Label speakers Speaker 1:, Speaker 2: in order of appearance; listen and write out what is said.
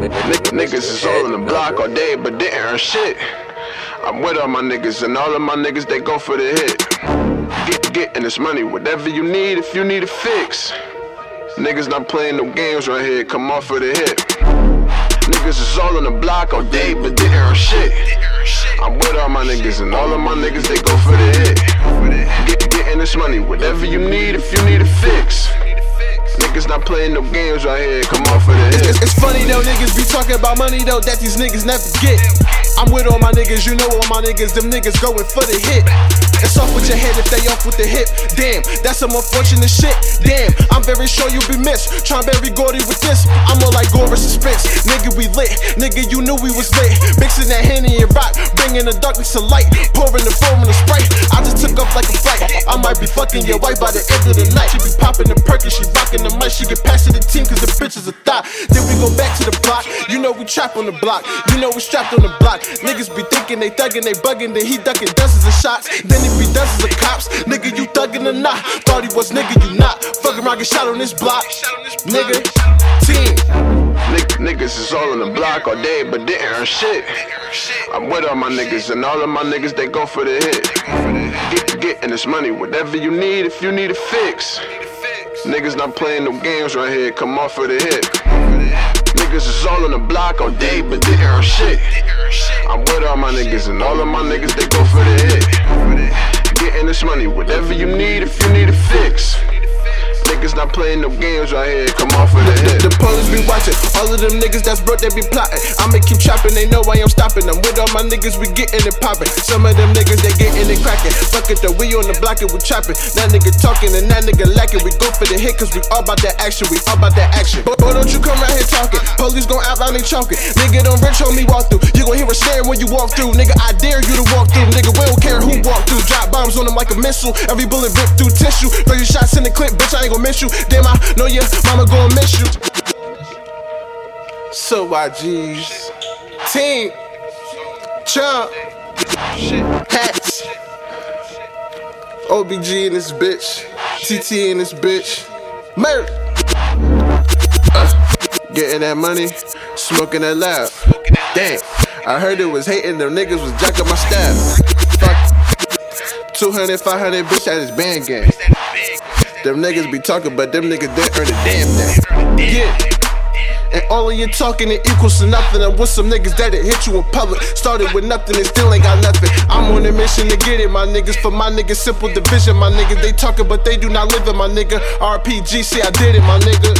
Speaker 1: Niggas is all on the block all day, but they earn shit. I'm with all my niggas, and all of my niggas, they go for the hit. Get getting this money, whatever you need, if you need a fix. Niggas not playing no games right here, come off for the hit. Niggas is all on the block all day, but they earn shit. I'm with all my niggas, and all of my niggas, they go for the hit. Get getting this money, whatever you need, if you need a fix. Niggas not playing no games right here, come on for the.
Speaker 2: It's, it's funny though, niggas be talking about money though, that these niggas never get. I'm with all my niggas, you know all my niggas, them niggas going for the hit. It's off with your head if they off with the hip. Damn, that's some unfortunate shit. Damn, I'm very sure you'll be missed. Trying bury Gordy with this. I'm more like Gore and Spence. Nigga, we lit. Nigga, you knew we was lit. Mixing that Henny and rock, bringing the darkness to light. Pouring the foam in the sprite. I just took off like a flight. I might be fucking your wife by the end of the night. She be popping the she the mic. She get past to the team cause the bitch is a thought. Then we go back to the block. You know we trap on the block. You know we strapped on the block. Niggas be thinking they thugging, they bugging, then he ducking dozens of shots. Then he be dozens of cops. Nigga, you thugging or not? Thought he was nigga, you not. Fuck around, get shot on this block. Nigga, team.
Speaker 1: Niggas is all on the block all day, but they earn shit. I'm with all my niggas, and all of my niggas, they go for the hit. Get, getting this money, whatever you need, if you need a fix. Niggas not playing no games right here, come off for the hit. Niggas is all on the block all day, but they earn shit. I'm with all my niggas, and all of my niggas, they go for the hit. Getting this money, whatever you need, if you need a fix. Niggas not playing no games right here, come off for the.
Speaker 2: The, the police be them niggas that's broke, they be plotting. I'ma keep chopping, they know I am stopping. I'm with all my niggas, we getting it popping. Some of them niggas, they getting it cracking. Fuck it though, we on the block and we chopping. That nigga talking and that nigga lacking. We go for the hit, cause we all about that action, we all about that action. But, boy don't you come around here talking. Police gon' out loud and choking. Nigga, don't rich on me walk through. You gon' hear a staring when you walk through. Nigga, I dare you to walk through. Nigga, we don't care who walk through. Drop bombs on them like a missile. Every bullet ripped through tissue. 30 shots in the clip, bitch, I ain't gon' miss you. Damn, I know your mama gon' miss you. So YGs. Team. Chump. Hats. OBG in this bitch. TT in this bitch. Murk. Uh, getting that money, smoking that loud. Damn. I heard it was hating, them niggas was jacking my staff. Fuck. 200, 500, bitch, that is band gang. Them niggas be talking, but them niggas didn't earn a damn thing. Yeah. And all of your talking it equals to nothing. I'm with some niggas that'll hit you in public. Started with nothing and still ain't got nothing. I'm on a mission to get it, my niggas. For my niggas, simple division, my niggas. They talking, but they do not live it, my nigga. RPG, see, I did it, my nigga.